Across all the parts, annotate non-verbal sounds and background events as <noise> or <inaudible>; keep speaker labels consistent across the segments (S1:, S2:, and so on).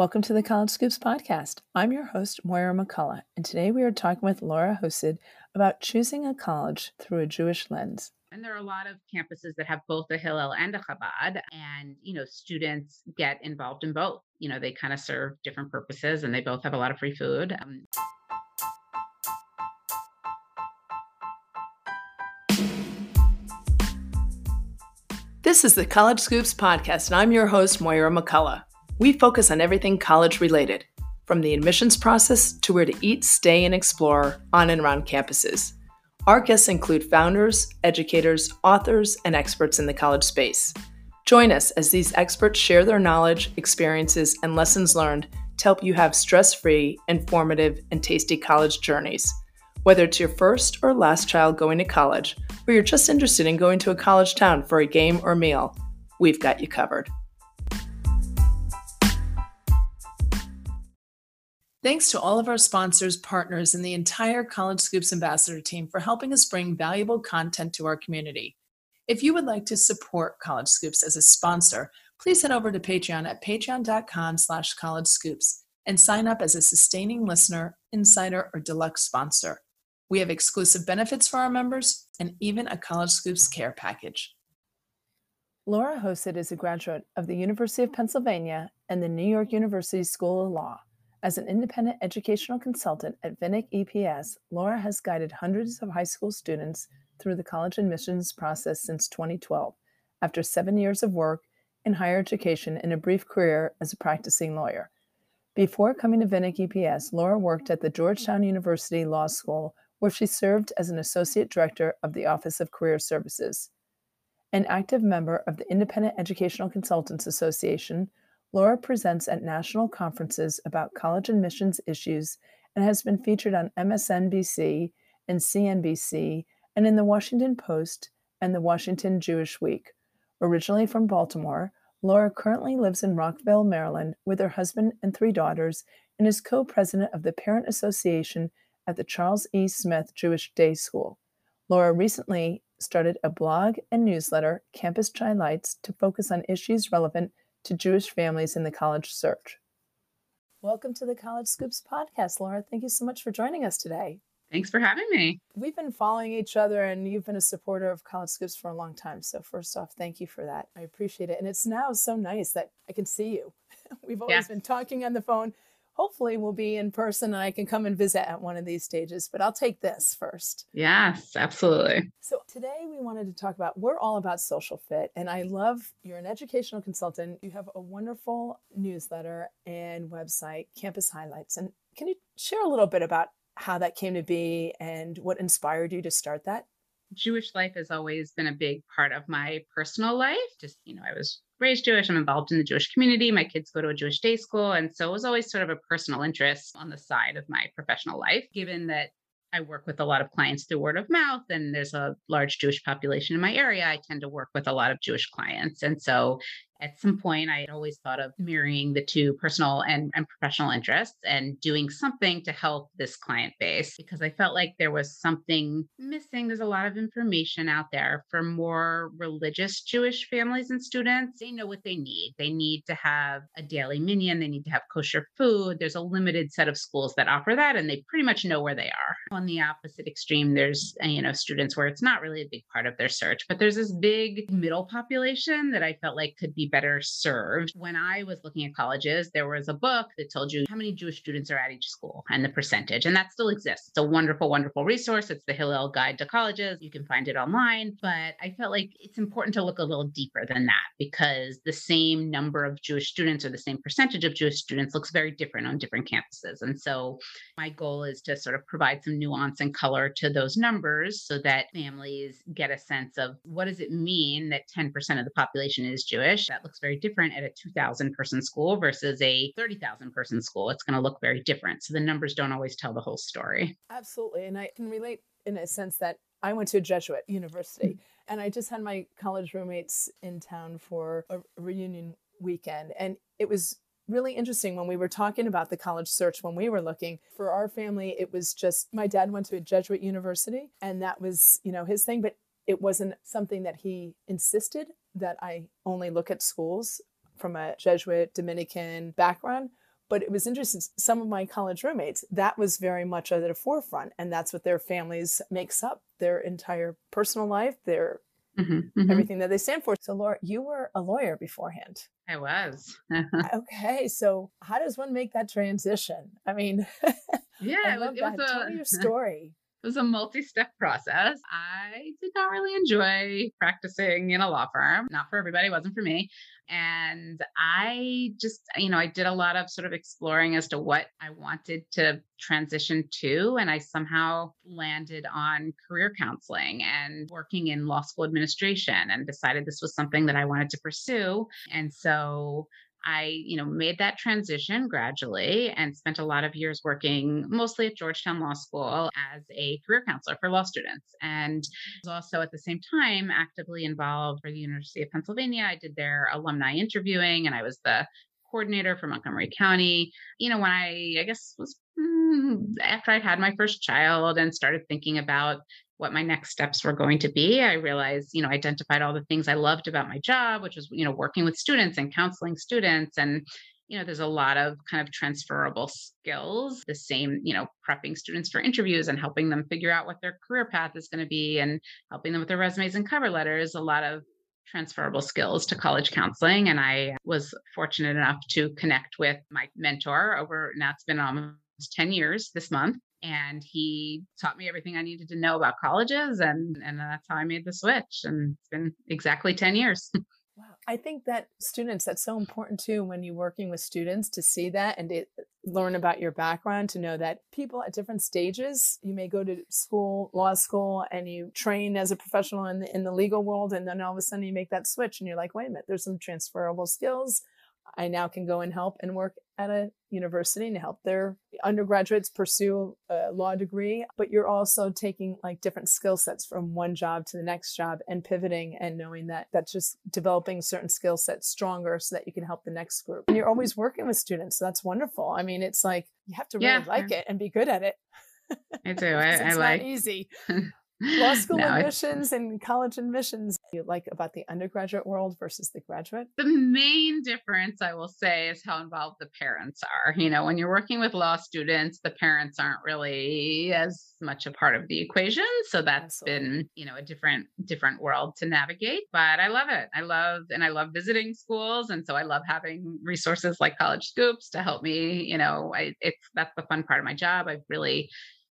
S1: Welcome to the College Scoops podcast. I'm your host, Moira McCullough, and today we are talking with Laura Hosid about choosing a college through a Jewish lens.
S2: And there are a lot of campuses that have both a Hillel and a Chabad, and you know, students get involved in both. You know, they kind of serve different purposes, and they both have a lot of free food. Um,
S1: This is the College Scoops podcast, and I'm your host, Moira McCullough. We focus on everything college related, from the admissions process to where to eat, stay, and explore on and around campuses. Our guests include founders, educators, authors, and experts in the college space. Join us as these experts share their knowledge, experiences, and lessons learned to help you have stress free, informative, and tasty college journeys. Whether it's your first or last child going to college, or you're just interested in going to a college town for a game or meal, we've got you covered. Thanks to all of our sponsors, partners, and the entire College Scoops Ambassador team for helping us bring valuable content to our community. If you would like to support College Scoops as a sponsor, please head over to Patreon at patreon.com slash college scoops and sign up as a sustaining listener, insider, or deluxe sponsor. We have exclusive benefits for our members and even a College Scoops care package. Laura Hosid is a graduate of the University of Pennsylvania and the New York University School of Law. As an independent educational consultant at Vinnick EPS, Laura has guided hundreds of high school students through the college admissions process since 2012, after seven years of work in higher education and a brief career as a practicing lawyer. Before coming to Vinnick EPS, Laura worked at the Georgetown University Law School, where she served as an associate director of the Office of Career Services. An active member of the Independent Educational Consultants Association, Laura presents at national conferences about college admissions issues and has been featured on MSNBC and CNBC and in the Washington Post and the Washington Jewish Week. Originally from Baltimore, Laura currently lives in Rockville, Maryland, with her husband and three daughters and is co president of the Parent Association at the Charles E. Smith Jewish Day School. Laura recently started a blog and newsletter, Campus Chai Lights, to focus on issues relevant to Jewish families in the college search. Welcome to the College Scoops podcast, Laura. Thank you so much for joining us today.
S2: Thanks for having me.
S1: We've been following each other, and you've been a supporter of College Scoops for a long time. So, first off, thank you for that. I appreciate it. And it's now so nice that I can see you. <laughs> We've always yeah. been talking on the phone, hopefully we'll be in person and I can come and visit at one of these stages, but I'll take this first.
S2: Yes, absolutely.
S1: So today we wanted to talk about we're all about social fit and I love you're an educational consultant. You have a wonderful newsletter and website, Campus Chai Lights. And can you share a little bit about how that came to be and what inspired you to start that?
S2: Jewish life has always been a big part of my personal life. Just, you know, I was raised Jewish. I'm involved in the Jewish community. My kids go to a Jewish day school. And so it was always sort of a personal interest on the side of my professional life, given that I work with a lot of clients through word of mouth, and there's a large Jewish population in my area. I tend to work with a lot of Jewish clients. And so at some point i had always thought of marrying the two personal and, and professional interests and doing something to help this client base because i felt like there was something missing. There's a lot of information out there for more religious jewish families and students. They know what they need. They need to have a daily minyan, they need to have kosher food. There's a limited set of schools that offer that and they pretty much know where they are. On the opposite extreme there's you know students where it's not really a big part of their search but there's this big middle population that i felt like could be better served. When I was looking at colleges, there was a book that told you how many Jewish students are at each school and the percentage, and that still exists. It's a wonderful, wonderful resource. It's the Hillel Guide to Colleges. You can find it online, but I felt like it's important to look a little deeper than that because the same number of Jewish students or the same percentage of Jewish students looks very different on different campuses. And so my goal is to sort of provide some nuance and color to those numbers so that families get a sense of what does it mean that 10% of the population is Jewish. That looks very different at a 2,000 person school versus a 30,000 person school. It's going to look very different. So the numbers don't always tell the whole story.
S1: Absolutely. And I can relate in a sense that I went to a Jesuit university mm-hmm. and I just had my college roommates in town for a reunion weekend. And it was really interesting when we were talking about the college search when we were looking for our family it was just my dad went to a jesuit university and that was you know his thing but it wasn't something that he insisted that I only look at schools from a Jesuit Dominican background. But it was interesting. Some of my college roommates, that was very much at the forefront. And that's what their families makes up their entire personal life, their mm-hmm, mm-hmm. everything that they stand for. So, Laura, you were a lawyer beforehand.
S2: I was.
S1: okay. So, how does one make that transition? I mean, <laughs> <laughs>
S2: yeah, it was, it was
S1: a, Tell me your <laughs> story.
S2: It was a multi step process. I did not really enjoy practicing in a law firm. Not for everybody, wasn't for me. And I just, you know, I did a lot of sort of exploring as to what I wanted to transition to. And I somehow landed on career counseling and working in law school administration and decided this was something that I wanted to pursue. And so I, you know, made that transition gradually and spent a lot of years working mostly at Georgetown Law School as a career counselor for law students. And was also at the same time actively involved for the University of Pennsylvania. I did their alumni interviewing and I was the coordinator for Montgomery County. You know, when I, I guess, was mm, after I'd had my first child and started thinking about what my next steps were going to be. I realized you know identified all the things i loved about my job which was you know working with students and counseling students. And you know there's a lot of kind of transferable skills the same you know prepping students for interviews and helping them figure out what their career path is going to be and helping them with their resumes and cover letters a lot of transferable skills to college counseling. And i was fortunate enough to connect with my mentor over now it's been almost 10 years this month and he taught me everything I needed to know about colleges and and that's how I made the switch and it's been exactly 10 years. <laughs>
S1: wow. I think that students that's so important too when you're working with students to see that and to learn about your background to know that people at different stages you may go to school law school and you train as a professional in the, in the legal world and then all of a sudden you make that switch and you're like wait a minute there's some transferable skills I now can go and help and work at a university and help their undergraduates pursue a law degree. But you're also taking like different skill sets from one job to the next job and pivoting and knowing that that's just developing certain skill sets stronger so that you can help the next group. And you're always working with students. So that's wonderful. I mean, it's like you have to really yeah. like it and be good at it.
S2: I do. <laughs> I, I like
S1: easy. <laughs> law <laughs> school no, admissions and college admissions you like about the undergraduate world versus the graduate?
S2: The main difference, I will say, is how involved the parents are. You know, when you're working with law students, the parents aren't really as much a part of the equation. So that's Absolutely. been, you know, a different, different world to navigate. But I love it. I love, and I love visiting schools. And so I love having resources like College Scoops to help me. You know, I, it's that's the fun part of my job. I've really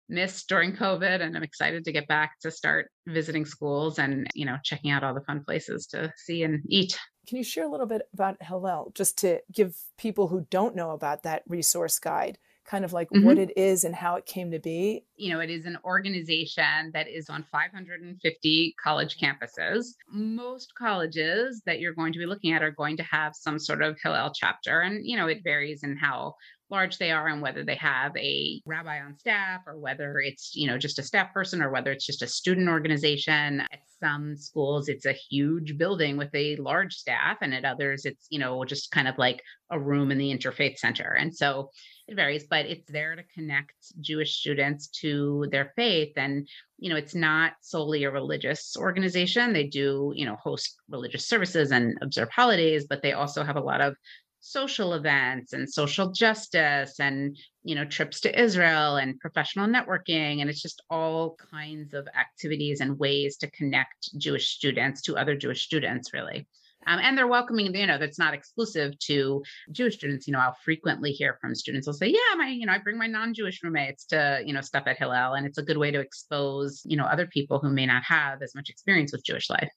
S2: missed during COVID and I'm excited to get back to start visiting schools and, you know, checking out all the fun places to see and eat.
S1: Can you share a little bit about Hillel just to give people who don't know about that resource guide? kind of like mm-hmm. what it is and how it came to be?
S2: You know, it is an organization that is on 550 college campuses. Most colleges that you're going to be looking at are going to have some sort of Hillel chapter. And, you know, it varies in how large they are and whether they have a rabbi on staff or whether it's you know just a staff person or whether it's just a student organization. At some schools it's a huge building with a large staff and at others it's you know just kind of like a room in the interfaith center. And so it varies but it's there to connect jewish students to their faith. And you know it's not solely a religious organization. They do you know host religious services and observe holidays but they also have a lot of social events and social justice and you know trips to israel and professional networking. And it's just all kinds of activities and ways to connect jewish students to other jewish students really. Um, and they're welcoming you know that's not exclusive to jewish students. You know i'll frequently hear from students will say yeah my you know i bring my non-jewish roommates to you know stuff at hillel. And it's a good way to expose you know other people who may not have as much experience with jewish life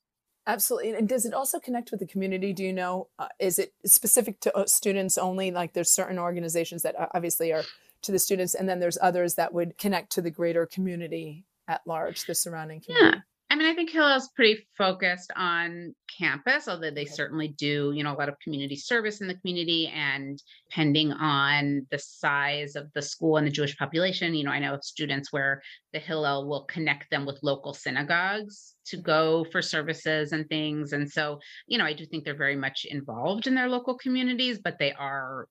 S1: Absolutely. And does it also connect with the community? Do you know, uh, is it specific to uh, students only? Like there's certain organizations that uh, obviously are to the students, and then there's others that would connect to the greater community at large, the surrounding community.
S2: Yeah. I mean, I think Hillel's pretty focused on campus, although they certainly do, you know, a lot of community service in the community. And depending on the size of the school and the Jewish population, you know, I know of students where the Hillel will connect them with local synagogues to mm-hmm. go for services and things. And so, you know, I do think they're very much involved in their local communities, but they are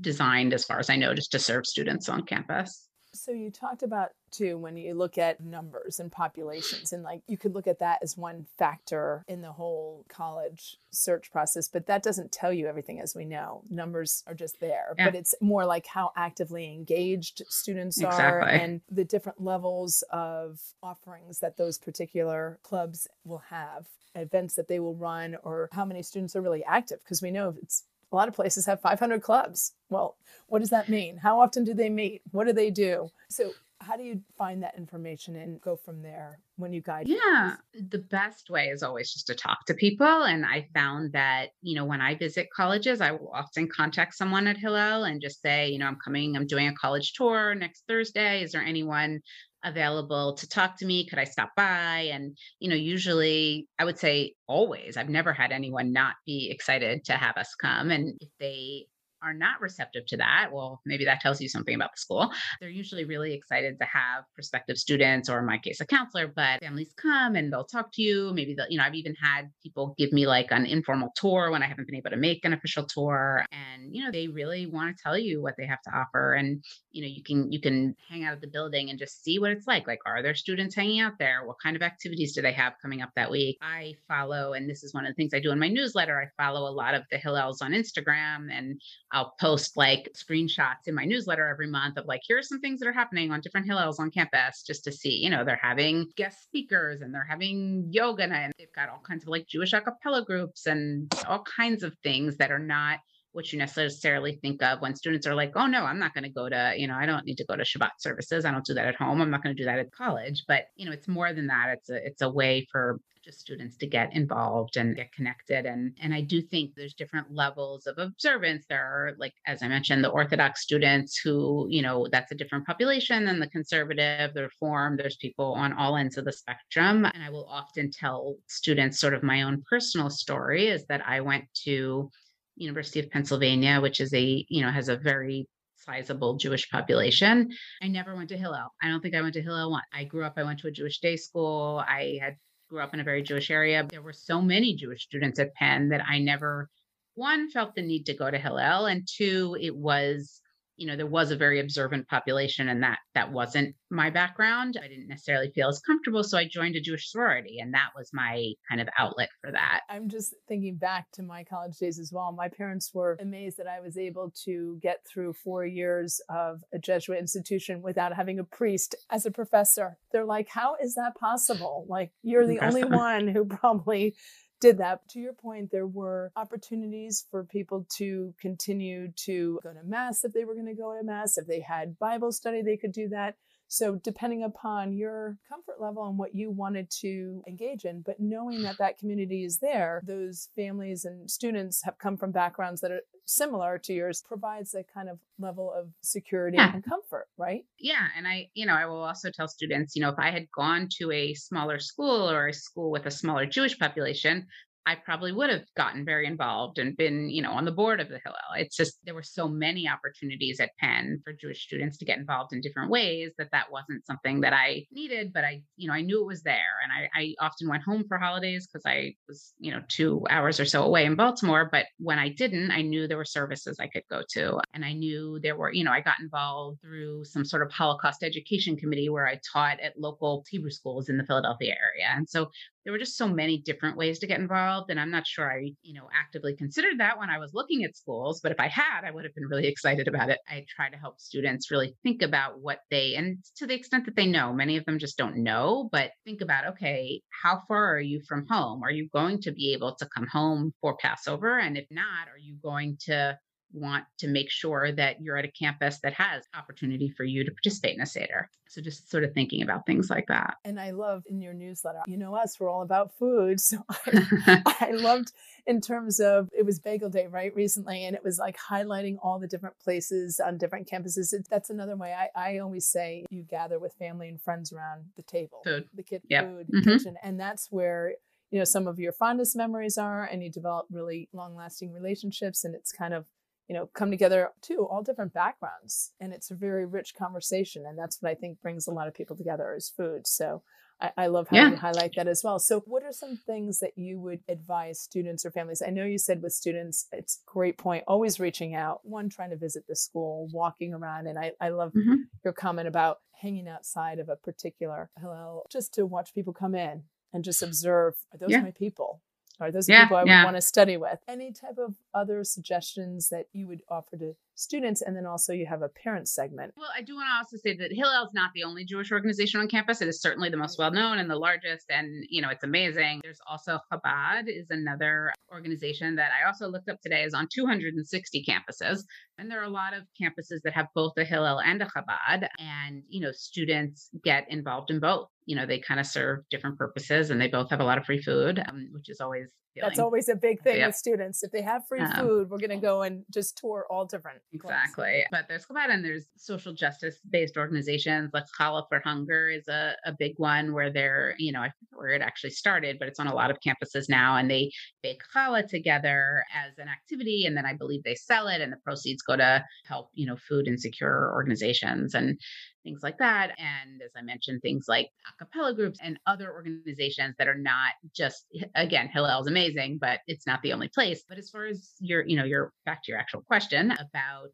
S2: designed, as far as I know, just to serve students on campus.
S1: So you talked about too when you look at numbers and populations and like you could look at that as one factor in the whole college search process but that doesn't tell you everything as we know numbers are just there yeah. but it's more like how actively engaged students exactly. are and the different levels of offerings that those particular clubs will have events that they will run or how many students are really active because we know it's a lot of places have 500 clubs. Well, what does that mean? How often do they meet? What do they do? So, how do you find that information and go from there when you guide?
S2: Yeah, the best way is always just to talk to people. And I found that, you know, when I visit colleges, I will often contact someone at Hillel and just say, you know, I'm coming, I'm doing a college tour next Thursday. Is there anyone available to talk to me? Could I stop by? And, you know, usually I would say always, I've never had anyone not be excited to have us come. And if they are not receptive to that, well, maybe that tells you something about the school. They're usually really excited to have prospective students, or in my case, a counselor, but families come and they'll talk to you. Maybe they'll, you know, I've even had people give me like an informal tour when I haven't been able to make an official tour. And, you know, they really want to tell you what they have to offer. And, you know, you can, you can hang out at the building and just see what it's like. Like, are there students hanging out there? What kind of activities do they have coming up that week? I follow, and this is one of the things I do in my newsletter. I follow a lot of the Hillels on Instagram and I'll post like screenshots in my newsletter every month of like, here are some things that are happening on different Hillels on campus just to see, you know, they're having guest speakers and they're having yoga and they've got all kinds of like Jewish a cappella groups and all kinds of things that are not what you necessarily think of when students are like, oh no, I'm not going to go to, you know, I don't need to go to Shabbat services. I don't do that at home. I'm not going to do that at college. But, you know, it's more than that. It's a it's a way for just students to get involved and get connected. And and I do think there's different levels of observance. There are like, as I mentioned, the Orthodox students who, you know, that's a different population than the conservative, the reform. There's people on all ends of the spectrum. And I will often tell students sort of my own personal story is that I went to University of Pennsylvania, which is a, you know, has a very sizable Jewish population. I never went to Hillel. I don't think I went to Hillel once. I grew up, I went to a Jewish day school. I had grew up in a very Jewish area. There were so many Jewish students at Penn that I never one felt the need to go to Hillel and two it was you know there was a very observant population and that that wasn't my background. I didn't necessarily feel as comfortable so i joined a jewish sorority and that was my kind of outlet for that.
S1: I'm just thinking back to my college days as well. My parents were amazed that i was able to get through four years of a jesuit institution without having a priest as a professor. They're like how is that possible? Like you're the only <laughs> one who probably did that. To your point, there were opportunities for people to continue to go to Mass if they were going to go to Mass. If they had Bible study, they could do that. So, depending upon your comfort level and what you wanted to engage in, but knowing that that community is there, those families and students have come from backgrounds that are similar to yours, provides a kind of level of security yeah. and comfort, right?
S2: Yeah. And I, you know, I will also tell students, you know, if I had gone to a smaller school or a school with a smaller Jewish population, I probably would have gotten very involved and been, you know, on the board of the Hillel. It's just there were so many opportunities at Penn for Jewish students to get involved in different ways that that wasn't something that I needed, but I, you know, I knew it was there. And I, I often went home for holidays because I was, you know, two hours or so away in Baltimore. But when I didn't, I knew there were services I could go to. And I knew there were, you know, I got involved through some sort of Holocaust education committee where I taught at local Hebrew schools in the Philadelphia area. And so there were just so many different ways to get involved and i'm not sure i you know actively considered that when i was looking at schools but if i had i would have been really excited about it. I try to help students really think about what they and to the extent that they know many of them just don't know but think about okay how far are you from home? Are you going to be able to come home for passover? And if not are you going to want to make sure that you're at a campus that has opportunity for you to participate in a Seder. So just sort of thinking about things like that.
S1: And I love in your newsletter, you know us, we're all about food. <laughs> So I, <laughs> I loved in terms of it was bagel day, right? Recently. And it was like highlighting all the different places on different campuses. It, that's another way I, I always say you gather with family and friends around the table,
S2: food.
S1: the kid yep. food, mm-hmm. kitchen. And that's where you know some of your fondest memories are and you develop really long lasting relationships and it's kind of you know, come together too, all different backgrounds. And it's a very rich conversation. And that's what I think brings a lot of people together is food. So I, I love how yeah. you highlight that as well. So, what are some things that you would advise students or families? I know you said with students, it's a great point, always reaching out, one, trying to visit the school, walking around. And I, I love mm-hmm. your comment about hanging outside of a particular Hillel just to watch people come in and just observe are those yeah. my people? Are those yeah, people I yeah. would want to study with? Any type of other suggestions that you would offer to students? And then also you have a parent segment.
S2: Well, I do want to also say that Hillel is not the only Jewish organization on campus. It is certainly the most well known and the largest. And, you know, it's amazing. There's also Chabad is another organization that I also looked up today is on 260 campuses. And there are a lot of campuses that have both a Hillel and a Chabad. And, you know, students get involved in both you know they kind of serve different purposes and they both have a lot of free food um, which is always
S1: that's always a big thing yep. with students. If they have free um, food we're going to go and just tour all different
S2: exactly. But there's Chabad and there's social justice based organizations. Like challah for hunger is a, a big one where they're you know i forget where it actually started but it's on a lot of campuses now and they bake challah together as an activity and then i believe they sell it and the proceeds go to help you know food insecure organizations and things like that. And as I mentioned, things like a cappella groups and other organizations that are not just, again, Hillel is amazing, but it's not the only place. But as far as your, you know, your back to your actual question about,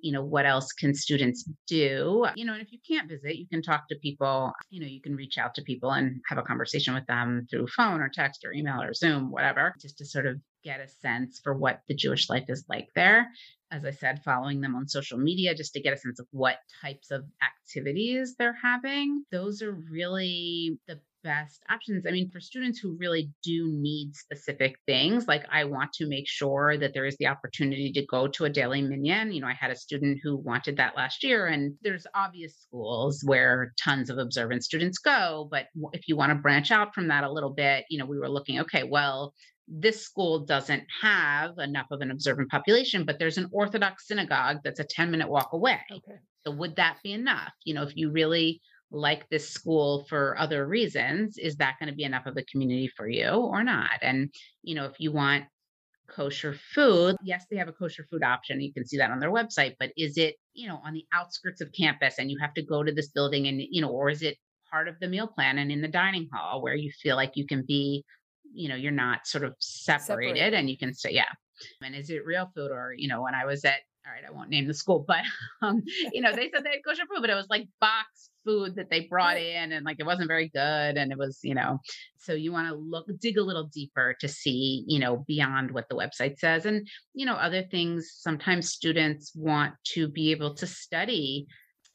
S2: you know, what else can students do? You know, and if you can't visit, you can talk to people, you know, you can reach out to people and have a conversation with them through phone or text or email or Zoom, whatever, just to sort of get a sense for what the Jewish life is like there as I said, following them on social media just to get a sense of what types of activities they're having. Those are really the best options. I mean, for students who really do need specific things, like I want to make sure that there is the opportunity to go to a daily minyan. You know, I had a student who wanted that last year, and there's obvious schools where tons of observant students go. But if you want to branch out from that a little bit, you know, we were looking, okay, well, this school doesn't have enough of an observant population, but there's an Orthodox synagogue that's a 10 minute walk away. Okay. So would that be enough? You know, if you really like this school for other reasons, is that going to be enough of a community for you or not? And, you know, if you want kosher food, yes, they have a kosher food option. You can see that on their website, but is it, you know, on the outskirts of campus and you have to go to this building and, you know, or is it part of the meal plan and in the dining hall where you feel like you can be you know you're not sort of separated, separated. and you can say yeah and is it real food or you know when i was at all right i won't name the school but <laughs> um you know they said they had kosher food but it was like box food that they brought in and like it wasn't very good and it was you know so you want to look dig a little deeper to see you know beyond what the website says and you know other things sometimes students want to be able to study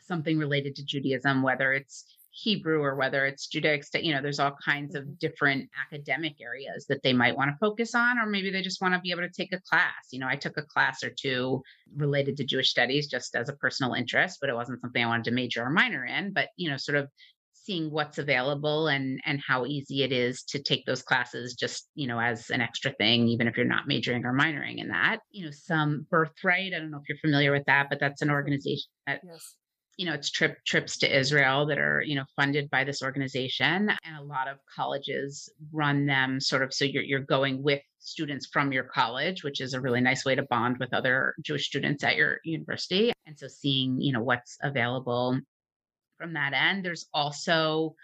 S2: something related to judaism whether it's Hebrew or whether it's Judaic state, you know, there's all kinds of mm-hmm. different academic areas that they might want to focus on, or maybe they just want to be able to take a class. You know, I took a class or two related to Jewish studies just as a personal interest, but it wasn't something I wanted to major or minor in. But, you know, sort of seeing what's available and and how easy it is to take those classes just you know as an extra thing even if you're not majoring or minoring in that you know some birthright i don't know if you're familiar with that but that's an organization that yes you know it's trip trips to israel that are you know funded by this organization and a lot of colleges run them sort of so you're, you're going with students from your college which is a really nice way to bond with other jewish students at your university. And so seeing you know what's available from that end. There's also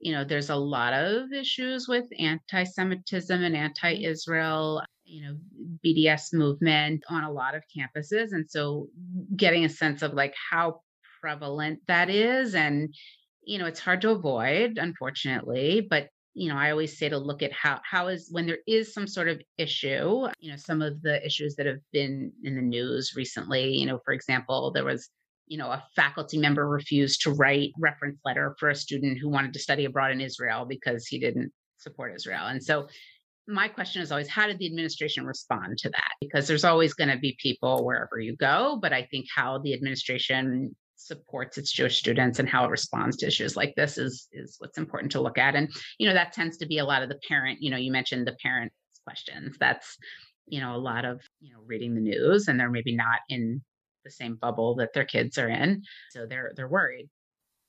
S2: you know there's a lot of issues with anti-semitism and anti-israel you know bds movement on a lot of campuses. And so getting a sense of like how prevalent that is. And, you know, it's hard to avoid, unfortunately, but you know, I always say to look at how how is when there is some sort of issue, you know, some of the issues that have been in the news recently, you know, for example, there was you know, a faculty member refused to write reference letter for a student who wanted to study abroad in Israel because he didn't support Israel. And so my question is always how did the administration respond to that? Because there's always going to be people wherever you go, but I think how the administration supports its Jewish students and how it responds to issues like this is is what's important to look at. And you know that tends to be a lot of the parent. You know, you mentioned the parent questions. That's you know a lot of you know reading the news and they're maybe not in the same bubble that their kids are in, so they're they're worried.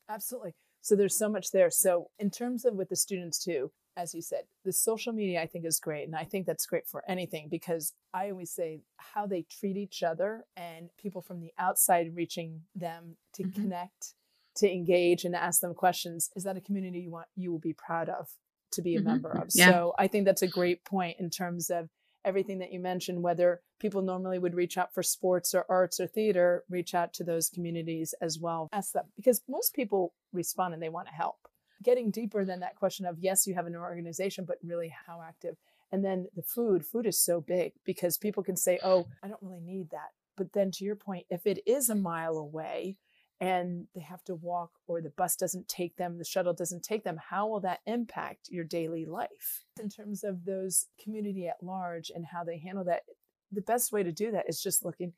S1: Absolutely. So there's so much there. So in terms of with the students too, as you said, the social media I think is great. And I think that's great for anything because I always say how they treat each other and people from the outside reaching them to mm-hmm. connect to engage and ask them questions, is that a community you want you will be proud of to be a mm-hmm. member of? Yeah. So I think that's a great point in terms of everything that you mentioned, whether people normally would reach out for sports or arts or theater, reach out to those communities as well. Ask them because most people respond and they want to help. Getting deeper than that question of, yes, you have an organization, but really how active. And then the food, food is so big because people can say, oh, I don't really need that. But then to your point, if it is a mile away, and they have to walk or the bus doesn't take them, the shuttle doesn't take them, how will that impact your daily life? In terms of those community at large and how they handle that, the best way to do that is just looking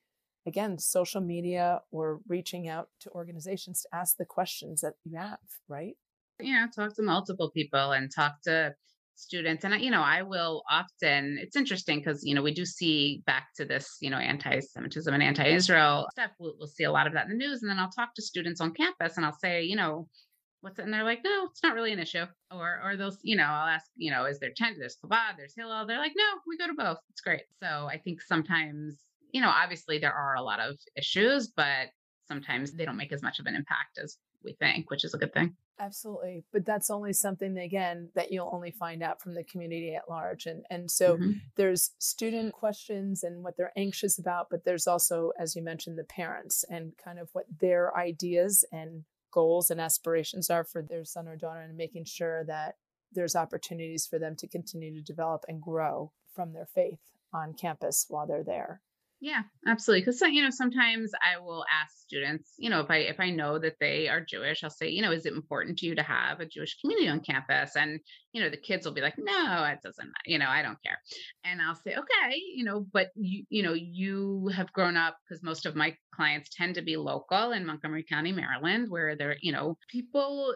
S1: again, social media or reaching out to organizations to ask the questions that you have, right?
S2: Yeah, talk to multiple people and talk to students and you know i will often it's interesting because you know we do see back to this you know anti-semitism and anti-israel stuff we'll, we'll, see a lot of that in the news and then i'll talk to students on campus and i'll say you know what's it? And they're like no it's not really an issue or or they'll you know i'll ask you know is there 10 there's Chabad, there's hillel? They're like no we go to both it's great. So i think sometimes you know obviously there are a lot of issues but sometimes they don't make as much of an impact as we think which is a good thing
S1: Absolutely. But that's only something again that you'll only find out from the community at large. And and so mm-hmm. there's student questions and what they're anxious about, but there's also, as you mentioned, the parents and kind of what their ideas and goals and aspirations are for their son or daughter and making sure that there's opportunities for them to continue to develop and grow from their faith on campus while they're there.
S2: Yeah, absolutely. Because you know, sometimes I will ask students, you know, if I if I know that they are Jewish, I'll say, you know, is it important to you to have a Jewish community on campus? And you know, the kids will be like, no, it doesn't. You know, I don't care. And I'll say, okay, you know, but you you know, you have grown up because most of my clients tend to be local in Montgomery County, Maryland, where they're, you know, people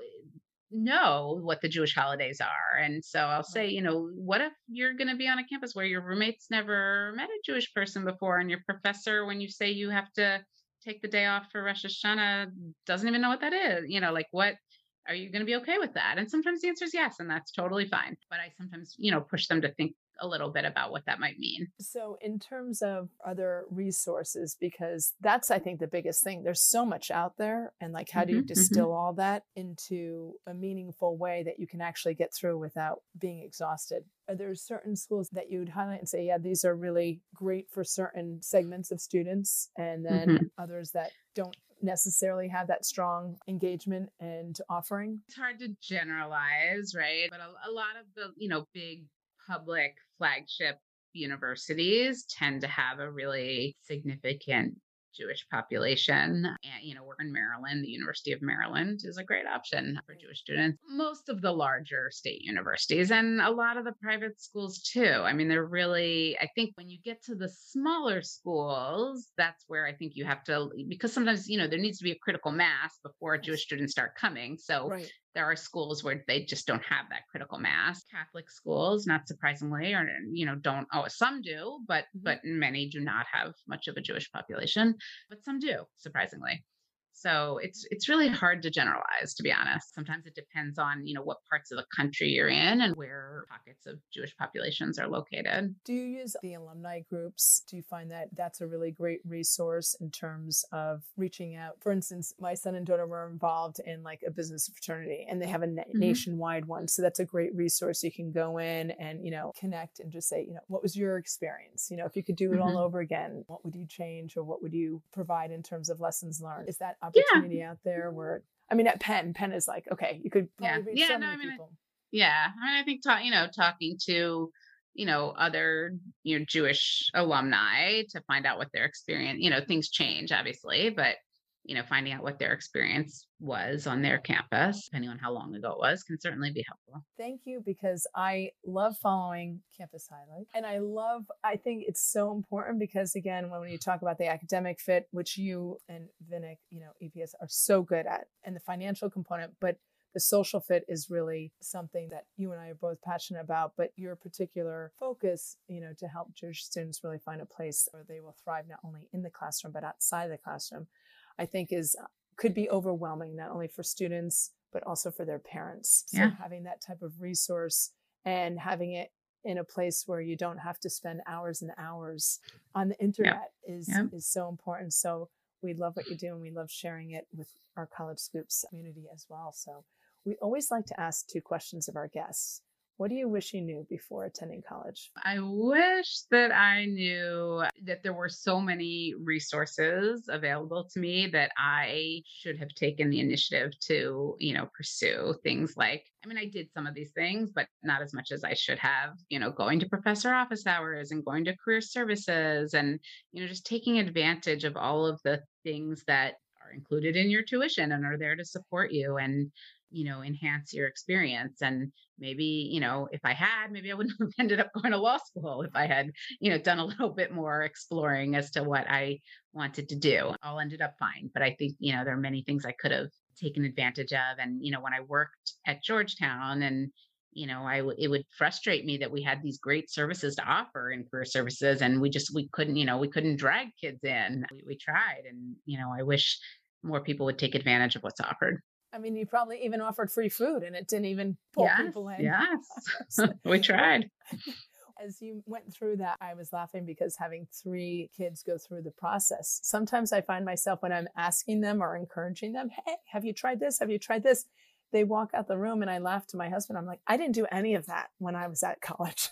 S2: know what the Jewish holidays are. And so I'll say, you know, what if you're going to be on a campus where your roommates never met a Jewish person before and your professor, when you say you have to take the day off for Rosh Hashanah, doesn't even know what that is? You know, like what are you going to be okay with that? And sometimes the answer is yes, and that's totally fine. But I sometimes, you know, push them to think a little bit about what that might mean.
S1: So, in terms of other resources, because that's, I think, the biggest thing, there's so much out there. And like, how do you mm-hmm, mm-hmm. distill mm-hmm. all that into a meaningful way that you can actually get through without being exhausted? Are there certain schools that you would highlight and say, yeah, these are really great for certain segments of students, and then mm-hmm. others that don't necessarily have that strong engagement and offering?
S2: It's hard to generalize, right? But a, a lot of the, you know, big public flagship universities tend to have a really significant Jewish population. And, you know, we're in Maryland. The University of Maryland is a great option for Jewish students. Most of the larger state universities and a lot of the private schools too. I mean, they're really, I think when you get to the smaller schools, that's where I think you have to, because sometimes, you know, there needs to be a critical mass before Jewish students start coming. So right there are schools where they just don't have that critical mass catholic schools not surprisingly or you know don't oh some do but mm-hmm. but many do not have much of a jewish population but some do surprisingly so it's it's really hard to generalize, to be honest. Sometimes it depends on you know what parts of the country you're in and where pockets of Jewish populations are located.
S1: Do you use the alumni groups? Do you find that that's a really great resource in terms of reaching out? For instance, my son and daughter were involved in like a business fraternity, and they have a na- mm-hmm. nationwide one. So that's a great resource. You can go in and you know connect and just say you know what was your experience? You know if you could do it mm-hmm. all over again, what would you change or what would you provide in terms of lessons learned? Is that opportunity yeah. out there where I mean at Penn, Penn is like, okay, you could
S2: yeah. yeah, so no, I mean, people. Yeah. I mean I think ta- you know, talking to you know other you know Jewish alumni to find out what their experience, you know, things change obviously, but you know, finding out what their experience was on their campus, depending on how long ago it was, can certainly be helpful.
S1: Thank you, because I love following Campus Chai Light. And I love, I think it's so important because, again, when you talk about the academic fit, which you and Vinnick, you know, EPS are so good at, and the financial component, but the social fit is really something that you and I are both passionate about, but your particular focus, you know, to help Jewish students really find a place where they will thrive not only in the classroom, but outside the classroom. I think is uh, could be overwhelming not only for students but also for their parents. So yeah. having that type of resource and having it in a place where you don't have to spend hours and hours on the internet is is so important. So We love what you do and we love sharing it with our College Scoops community as well. So we always like to ask two questions of our guests. What do you wish you knew before attending college?
S2: I wish that I knew that there were so many resources available to me that I should have taken the initiative to, you know, pursue things like I mean, I did some of these things, but not as much as I should have, you know, going to professor office hours and going to career services and, you know, just taking advantage of all of the things that are included in your tuition and are there to support you and you know enhance your experience and maybe you know if i had maybe i wouldn't <laughs> have ended up going to law school if i had you know done a <laughs> little bit more exploring as to what i wanted to do. All ended up fine but i think you know there are many things i could have taken advantage of and you know when i worked at georgetown and you know i w- it would frustrate me that we had these great services to offer in career services and we just we couldn't you know we couldn't drag kids in. We, we tried and you know i wish more people would take advantage of what's offered
S1: I mean, you probably even offered free food and it didn't even pull
S2: yes,
S1: people in.
S2: Yes. <laughs> <laughs> we tried. <laughs>
S1: As you went through that, I was laughing because having three kids go through the process, sometimes I find myself when I'm asking them or encouraging them, Hey, have you tried this? Have you tried this? They walk out the room and I laugh to my husband. I'm like, I didn't do any of that when I was at college.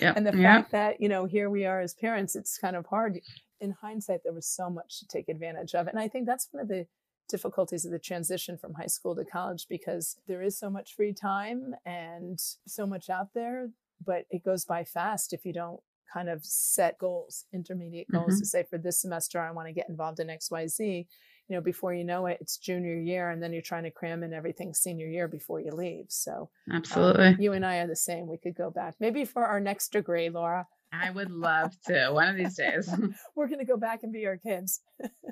S1: Yep. And the yep. fact that, you know, here we are as parents, it's kind of hard. In hindsight, there was so much to take advantage of. And I think that's one of the difficulties of the transition from high school to college because there is so much free time and so much out there, but it goes by fast if you don't kind of set goals, intermediate goals mm-hmm. to say for this semester, I want to get involved in XYZ. You know, before you know it, it's junior year, and then you're trying to cram in everything senior year before you leave. So,
S2: um, absolutely, um,
S1: you and I are the same. We could go back maybe for our next degree, Laura.
S2: I would love to one of these days. <laughs>
S1: We're going to go back and be our kids.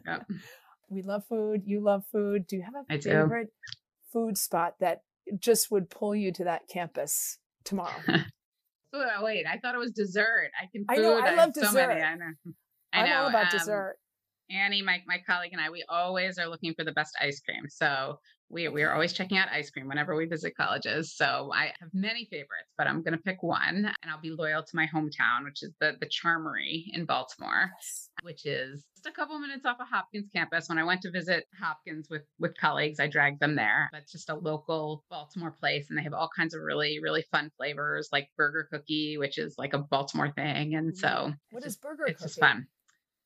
S1: Yep <laughs> we love food. You love food. Do you have a I favorite do. food spot that just would pull you to that campus tomorrow? <laughs>
S2: oh, wait, I thought it was dessert. I can. Food,
S1: I know. I, I love dessert. So many,
S2: I know. <laughs> I
S1: know. I about um, dessert.
S2: Annie, my my colleague, and I, we always are looking for the best ice cream. So we we are always checking out ice cream whenever we visit colleges. So I have many favorites, but I'm going to pick one, and I'll be loyal to my hometown, which is the the Charmery in Baltimore, yes. which is just a couple minutes off of Hopkins campus. When I went to visit Hopkins with with colleagues, I dragged them there. But just a local Baltimore place, and they have all kinds of really really fun flavors, like burger cookie, which is like a Baltimore thing, and mm-hmm. so
S1: what is
S2: just,
S1: burger?
S2: It's
S1: cookie?
S2: just fun.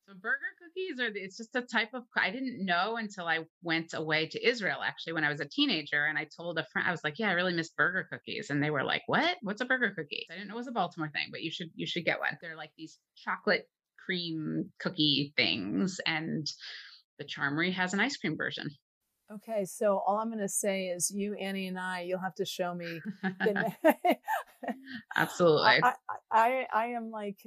S2: So burger cookies are it's just a type of I didn't know until I went away to Israel actually when I was a teenager and I told a friend I was like, "Yeah, I really miss burger cookies." And they were like, "What? What's a burger cookie?" I didn't know it was a Baltimore thing, but you should you should get one. They're like these chocolate cream cookie things and the Charmery has an ice cream version.
S1: Okay, so all I'm going to say is you, Annie, and I, you'll have to show me. <laughs> <laughs>
S2: Absolutely.
S1: I, I, I am like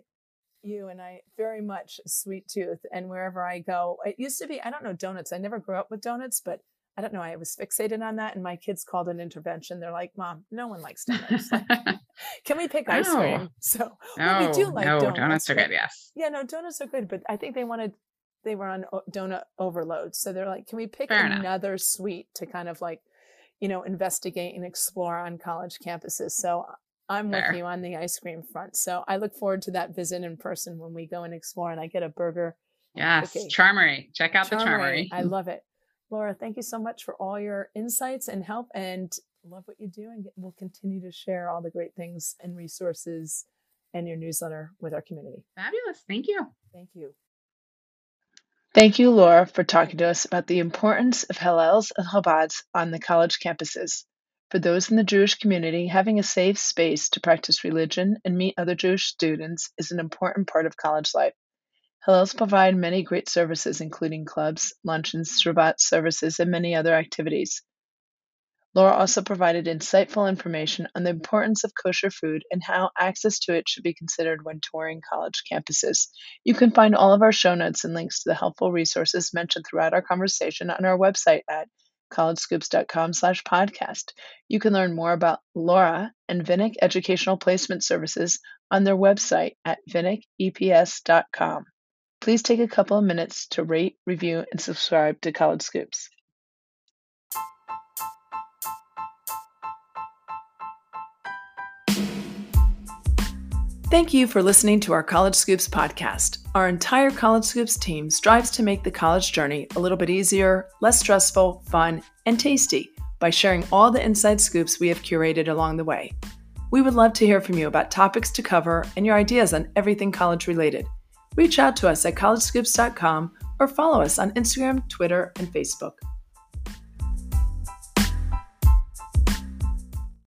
S1: you and I very much sweet tooth. And wherever I go, it used to be, I don't know, donuts. I never grew up with donuts, but I don't know. I was fixated on that. And my kids called an intervention. They're like, Mom, no one likes donuts. Like, <laughs> can we pick ice cream? Oh. So
S2: no, we do oh, like no, donuts. Donuts are good, yes.
S1: Yeah, no, donuts are good. But I think they wanted, they were on donut overload. So they're like, can we pick Fair another enough. sweet to kind of like, you know, investigate and explore on college campuses? So I'm Fair. with you on the ice cream front. So I look forward to that visit in person when we go and explore and I get a burger.
S2: Yes, cookie. Charmery. Check out Charmery. the Charmery.
S1: I <laughs> love it. Laura, thank you so much for all your insights and help and love what you do. And we'll continue to share all the great things and resources and your newsletter with our community.
S2: Fabulous. Thank you.
S1: Thank you.
S3: Thank you, Laura, for talking to us about the importance of Hillels and Chabads on the college campuses. For those in the Jewish community, having a safe space to practice religion and meet other Jewish students is an important part of college life. Hillels provide many great services, including clubs, luncheons, Shabbat services, and many other activities. Laura also provided insightful information on the importance of kosher food and how access to it should be considered when touring college campuses. You can find all of our show notes and links to the helpful resources mentioned throughout our conversation on our website at collegescoops.com slash podcast. You can learn more about Laura and Vinnick Educational Placement Services on their website at vinnickeps.com. Please take a couple of minutes to rate, review, and subscribe to College Scoops.
S1: Thank you for listening to our College Scoops podcast. Our entire College Scoops team strives to make the college journey a little bit easier, less stressful, fun, and tasty by sharing all the inside scoops we have curated along the way. We would love to hear from you about topics to cover and your ideas on everything college related. Reach out to us at collegescoops.com or follow us on Instagram, Twitter, and Facebook.